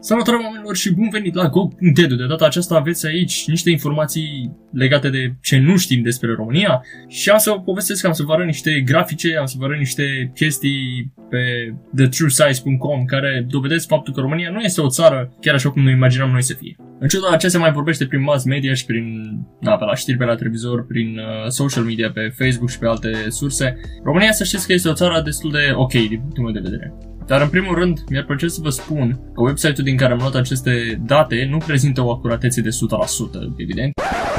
Salutare oamenilor și bun venit la Go.edu. De data aceasta aveți aici niște informații legate de ce nu știm despre România și am să vă povestesc, am să vă arăt niște grafice, am să vă arăt niște chestii pe thetruesize.com care dovedesc faptul că România nu este o țară chiar așa cum ne imaginăm noi să fie. În ciuda ce se mai vorbește prin mass media și prin, da, pe la știri, pe la televizor, prin uh, social media, pe Facebook și pe alte surse, România să știți că este o țară destul de ok din punctul meu de vedere. Dar în primul rând, mi-ar plăcea să vă spun că website-ul din care am luat aceste date nu prezintă o acuratețe de 100%, evident,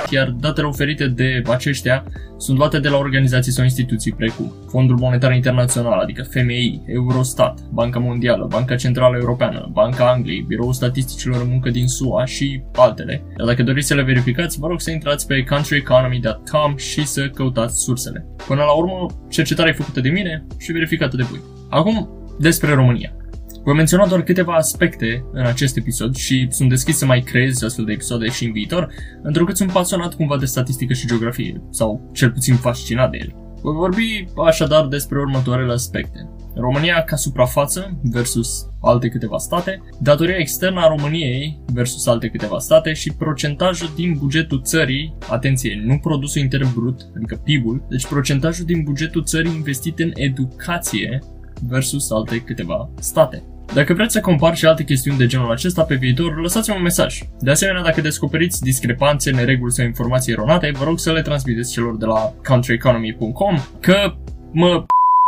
iar datele oferite de aceștia sunt luate de la organizații sau instituții precum Fondul Monetar Internațional, adică FMI, Eurostat, Banca Mondială, Banca Centrală Europeană, Banca Angliei, Biroul Statisticilor în Muncă din SUA și altele. Dar dacă doriți să le verificați, vă rog să intrați pe countryeconomy.com și să căutați sursele. Până la urmă, cercetarea e făcută de mine și verificată de voi. Acum, despre România. Voi menționa doar câteva aspecte în acest episod și sunt deschis să mai creez astfel de episoade și în viitor, întrucât sunt pasionat cumva de statistică și geografie, sau cel puțin fascinat de ele. Voi vorbi așadar despre următoarele aspecte. România ca suprafață versus alte câteva state, datoria externă a României versus alte câteva state și procentajul din bugetul țării, atenție, nu produsul intern brut, adică PIB-ul, deci procentajul din bugetul țării investit în educație versus alte câteva state. Dacă vreți să compar și alte chestiuni de genul acesta pe viitor, lăsați-mi un mesaj. De asemenea, dacă descoperiți discrepanțe, nereguli sau informații eronate, vă rog să le transmiteți celor de la countryeconomy.com că mă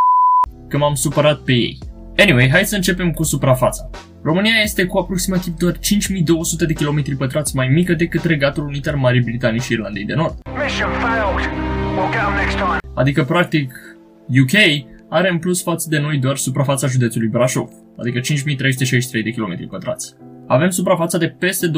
că m-am supărat pe ei. Anyway, hai să începem cu suprafața. România este cu aproximativ doar 5200 de km pătrați mai mică decât Regatul Unit al Marii Britanii și Irlandei de Nord. Adică, practic, UK are în plus față de noi doar suprafața județului Brașov, adică 5363 de km pătrați. Avem suprafața de peste 2,5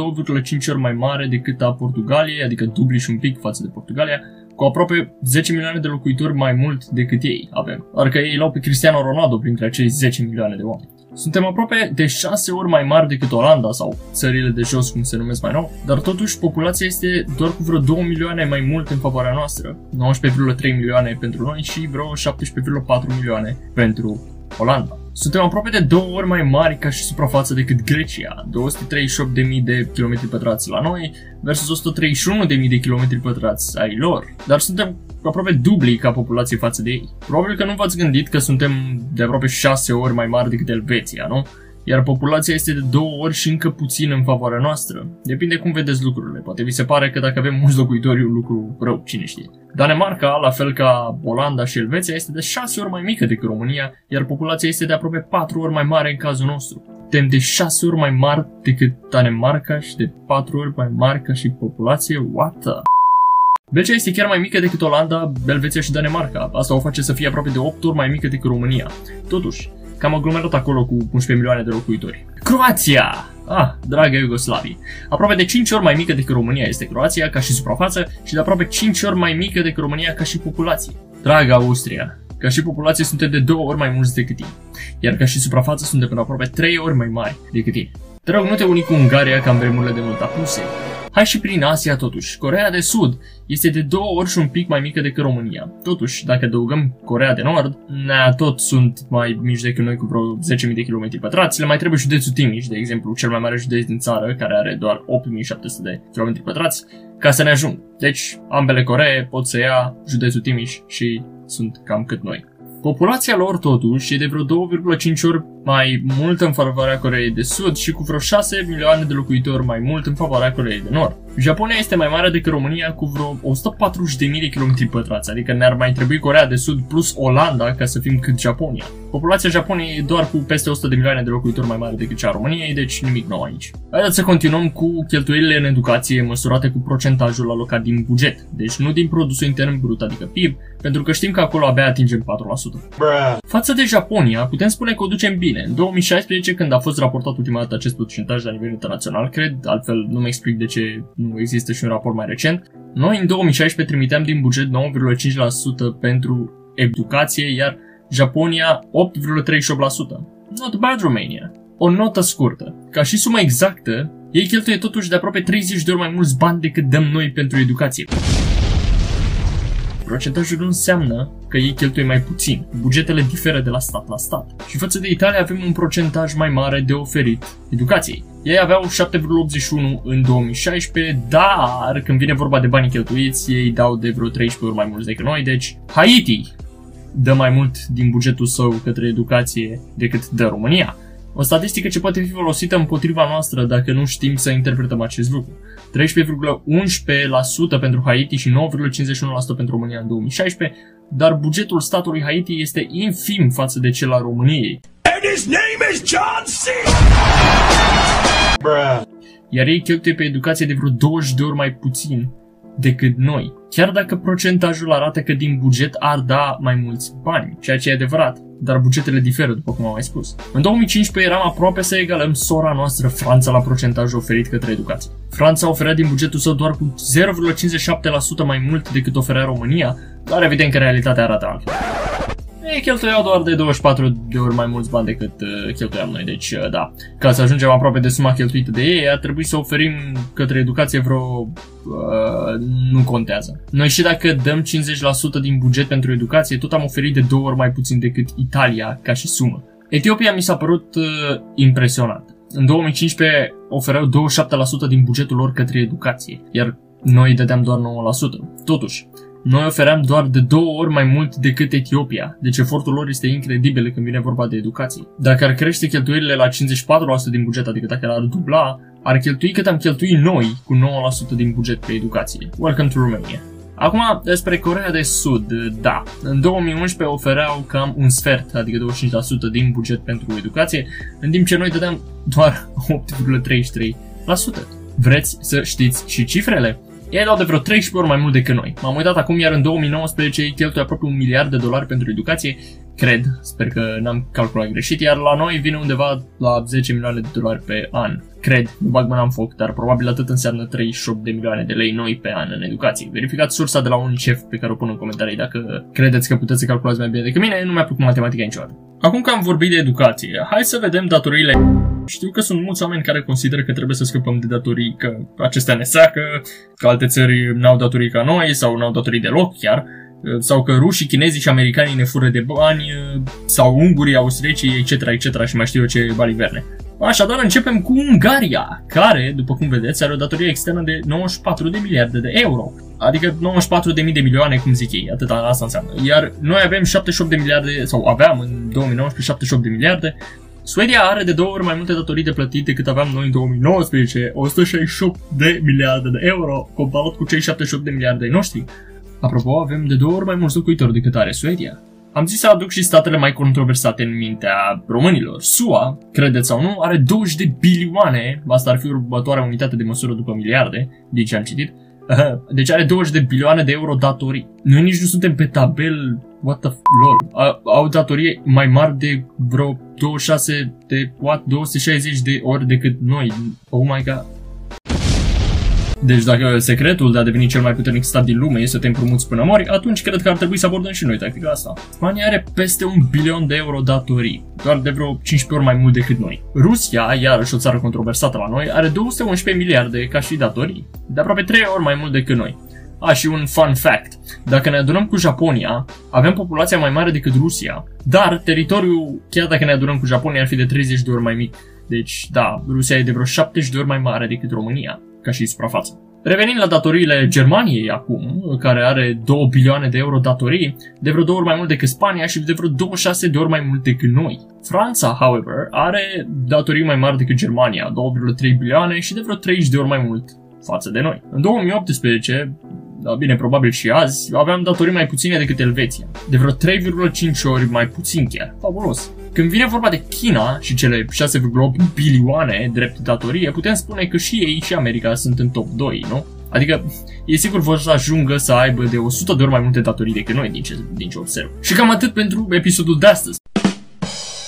ori mai mare decât a Portugaliei, adică dubliș și un pic față de Portugalia, cu aproape 10 milioane de locuitori mai mult decât ei avem. Adică ei l-au pe Cristiano Ronaldo printre acei 10 milioane de oameni. Suntem aproape de 6 ori mai mari decât Olanda sau țările de jos, cum se numesc mai nou, dar totuși populația este doar cu vreo 2 milioane mai mult în favoarea noastră, 19,3 milioane pentru noi și vreo 17,4 milioane pentru Olanda. Suntem aproape de două ori mai mari ca și suprafață decât Grecia, 238.000 de km pătrați la noi versus 131.000 de km pătrați ai lor, dar suntem aproape dubli ca populație față de ei. Probabil că nu v-ați gândit că suntem de aproape 6 ori mai mari decât Elveția, nu? iar populația este de două ori și încă puțin în favoarea noastră. Depinde cum vedeți lucrurile. Poate vi se pare că dacă avem mulți locuitori e un lucru rău, cine știe. Danemarca, la fel ca Olanda și Elveția, este de 6 ori mai mică decât România, iar populația este de aproape 4 ori mai mare în cazul nostru. Suntem de 6 ori mai mari decât Danemarca și de 4 ori mai mari ca și populație? What the... Belgia este chiar mai mică decât Olanda, Belveția și Danemarca. Asta o face să fie aproape de 8 ori mai mică decât România. Totuși, cam aglomerat acolo cu 11 milioane de locuitori. Croația! Ah, dragă Iugoslavie. Aproape de 5 ori mai mică decât România este Croația ca și suprafață și de aproape 5 ori mai mică decât România ca și populație. Dragă Austria, ca și populație suntem de două ori mai mulți decât ei, iar ca și suprafață suntem de aproape 3 ori mai mari decât ei. Te rog, nu te uni cu Ungaria ca în vremurile de mult apuse. Hai și prin Asia totuși. Corea de Sud este de două ori și un pic mai mică decât România. Totuși, dacă adăugăm Corea de Nord, nea, tot sunt mai mici decât noi cu vreo 10.000 de km pătrați. Le mai trebuie județul Timiș, de exemplu, cel mai mare județ din țară, care are doar 8.700 de km pătrați, ca să ne ajung. Deci, ambele Coree pot să ia județul Timiș și sunt cam cât noi. Populația lor, totuși, e de vreo 2,5 ori mai mult în favoarea Coreei de Sud și cu vreo 6 milioane de locuitori mai mult în favoarea Coreei de Nord. Japonia este mai mare decât România cu vreo 140.000 de km pătrați, adică ne-ar mai trebui Corea de Sud plus Olanda ca să fim cât Japonia. Populația Japoniei e doar cu peste 100 de milioane de locuitori mai mare decât cea a României, deci nimic nou aici. Haideți să continuăm cu cheltuielile în educație măsurate cu procentajul alocat din buget, deci nu din produsul intern brut, adică PIB, pentru că știm că acolo abia atingem 4%. Bruh. Față de Japonia, putem spune că o ducem bine. În 2016, când a fost raportat ultima dată acest procentaj la nivel internațional, cred, altfel nu mi explic de ce nu există și un raport mai recent, noi în 2016 trimiteam din buget 9,5% pentru educație, iar Japonia 8,38%. Not bad Romania. O notă scurtă. Ca și suma exactă, ei cheltuie totuși de aproape 30 de ori mai mulți bani decât dăm noi pentru educație. Procentajul nu înseamnă că ei cheltuie mai puțin. Bugetele diferă de la stat la stat. Și față de Italia avem un procentaj mai mare de oferit educației. Ei aveau 7,81 în 2016, dar când vine vorba de banii cheltuiți, ei dau de vreo 13 ori mai mulți decât noi, deci Haiti dă mai mult din bugetul său către educație decât dă România. O statistică ce poate fi folosită împotriva noastră dacă nu știm să interpretăm acest lucru. 13,11% pentru Haiti și 9,51% pentru România în 2016, dar bugetul statului Haiti este infim față de cel al României. And his name is John C. Iar ei cheltuie pe educație de vreo 20 de ori mai puțin decât noi. Chiar dacă procentajul arată că din buget ar da mai mulți bani, ceea ce e adevărat, dar bugetele diferă, după cum am mai spus. În 2015 eram aproape să egalăm sora noastră, Franța, la procentajul oferit către educație. Franța oferea din bugetul său doar cu 0,57% mai mult decât oferea România, dar evident că realitatea arată altfel. Ei cheltuiau doar de 24 de ori mai mulți bani decât uh, cheltuiam noi, deci uh, da. Ca să ajungem aproape de suma cheltuită de ei, ar trebui să oferim către educație vreo... Uh, nu contează. Noi și dacă dăm 50% din buget pentru educație, tot am oferit de două ori mai puțin decât Italia ca și sumă. Etiopia mi s-a părut uh, impresionant. În 2015 ofereau 27% din bugetul lor către educație, iar noi dădeam doar 9%. Totuși, noi ofeream doar de două ori mai mult decât Etiopia, deci efortul lor este incredibil când vine vorba de educație. Dacă ar crește cheltuielile la 54% din buget, adică dacă ar dubla, ar cheltui cât am cheltuit noi cu 9% din buget pe educație. Welcome to Romania. Acum, despre Corea de Sud, da. În 2011 ofereau cam un sfert, adică 25% din buget pentru educație, în timp ce noi dădeam doar 8,33%. Vreți să știți și cifrele? Ei dau de vreo 13 ori mai mult decât noi. M-am uitat acum, iar în 2019 ei cheltuie aproape un miliard de dolari pentru educație, cred, sper că n-am calculat greșit, iar la noi vine undeva la 10 milioane de dolari pe an. Cred, nu bag mâna în foc, dar probabil atât înseamnă 38 de milioane de lei noi pe an în educație. Verificați sursa de la UNICEF pe care o pun în comentarii dacă credeți că puteți să calculați mai bine decât mine, nu mi-a plăcut matematica niciodată. Acum că am vorbit de educație, hai să vedem datoriile. Știu că sunt mulți oameni care consideră că trebuie să scăpăm de datorii, că acestea ne seacă, că alte țări n-au datorii ca noi sau n-au datorii deloc chiar, sau că rușii, chinezii și americanii ne fură de bani, sau ungurii, austriecii, etc., etc., și mai știu eu ce baliverne. Așadar, începem cu Ungaria, care, după cum vedeți, are o datorie externă de 94 de miliarde de euro. Adică 94 de mii de milioane, cum zic ei, atâta asta înseamnă. Iar noi avem 78 de miliarde, sau aveam în 2019 78 de miliarde, Suedia are de două ori mai multe datorii de plătit decât aveam noi în 2019, 168 de miliarde de euro, comparat cu cei 78 de miliarde ai noștri. Apropo, avem de două ori mai mulți locuitori decât are Suedia. Am zis să aduc și statele mai controversate în mintea românilor. SUA, credeți sau nu, are 20 de bilioane, asta ar fi următoarea unitate de măsură după miliarde, din ce am citit, deci are 20 de bilioane de euro datorii. Noi nici nu suntem pe tabel, what the f- lol. Au datorie mai mari de vreo 26 de, what, 260 de ori decât noi. Oh my god. Deci dacă secretul de a deveni cel mai puternic stat din lume este să te împrumuți până mori, atunci cred că ar trebui să abordăm și noi tactica asta. Spania are peste un bilion de euro datorii, doar de vreo 15 ori mai mult decât noi. Rusia, iarăși o țară controversată la noi, are 211 miliarde ca și datorii, de aproape 3 ori mai mult decât noi. A, și un fun fact. Dacă ne adunăm cu Japonia, avem populația mai mare decât Rusia, dar teritoriul, chiar dacă ne adunăm cu Japonia, ar fi de 30 de ori mai mic. Deci, da, Rusia e de vreo 70 de ori mai mare decât România ca și suprafață. Revenind la datoriile Germaniei acum, care are 2 bilioane de euro datorii, de vreo două ori mai mult decât Spania și de vreo 26 de ori mai mult decât noi. Franța, however, are datorii mai mari decât Germania, 2,3 bilioane și de vreo 30 de ori mai mult față de noi. În 2018, da, bine, probabil și azi, aveam datorii mai puține decât Elveția, de vreo 3,5 ori mai puțin chiar. Fabulos! Când vine vorba de China și cele 6,8 bilioane drept datorie, putem spune că și ei și America sunt în top 2, nu? Adică, e sigur vor să ajungă să aibă de 100 de ori mai multe datorii decât noi, din ce, din ce observ. Și cam atât pentru episodul de astăzi.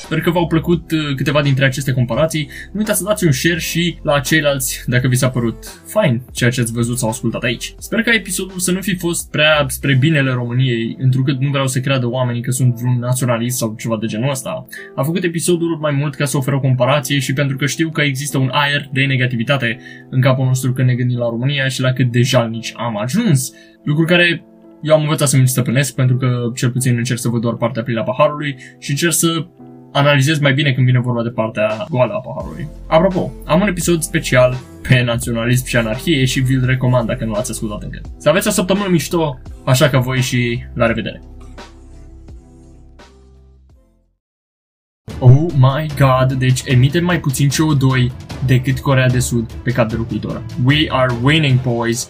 Sper că v-au plăcut uh, câteva dintre aceste comparații. Nu uitați să dați un share și la ceilalți dacă vi s-a părut fain ceea ce ați văzut sau ascultat aici. Sper că episodul să nu fi fost prea spre binele României, întrucât nu vreau să creadă oamenii că sunt vreun naționalist sau ceva de genul ăsta. Am făcut episodul mai mult ca să ofer o comparație și pentru că știu că există un aer de negativitate în capul nostru când ne gândim la România și la cât de jalnici am ajuns. Lucru care eu am învățat să mi stăpânesc pentru că cel puțin încerc să văd doar partea plină a paharului și încerc să analizez mai bine când vine vorba de partea goală a paharului. Apropo, am un episod special pe naționalism și anarhie și vi-l recomand dacă nu l-ați ascultat încă. Să aveți o săptămână mișto, așa ca voi și la revedere! Oh my god, deci emite mai puțin CO2 decât Corea de Sud pe cap de locuitor. We are winning, boys!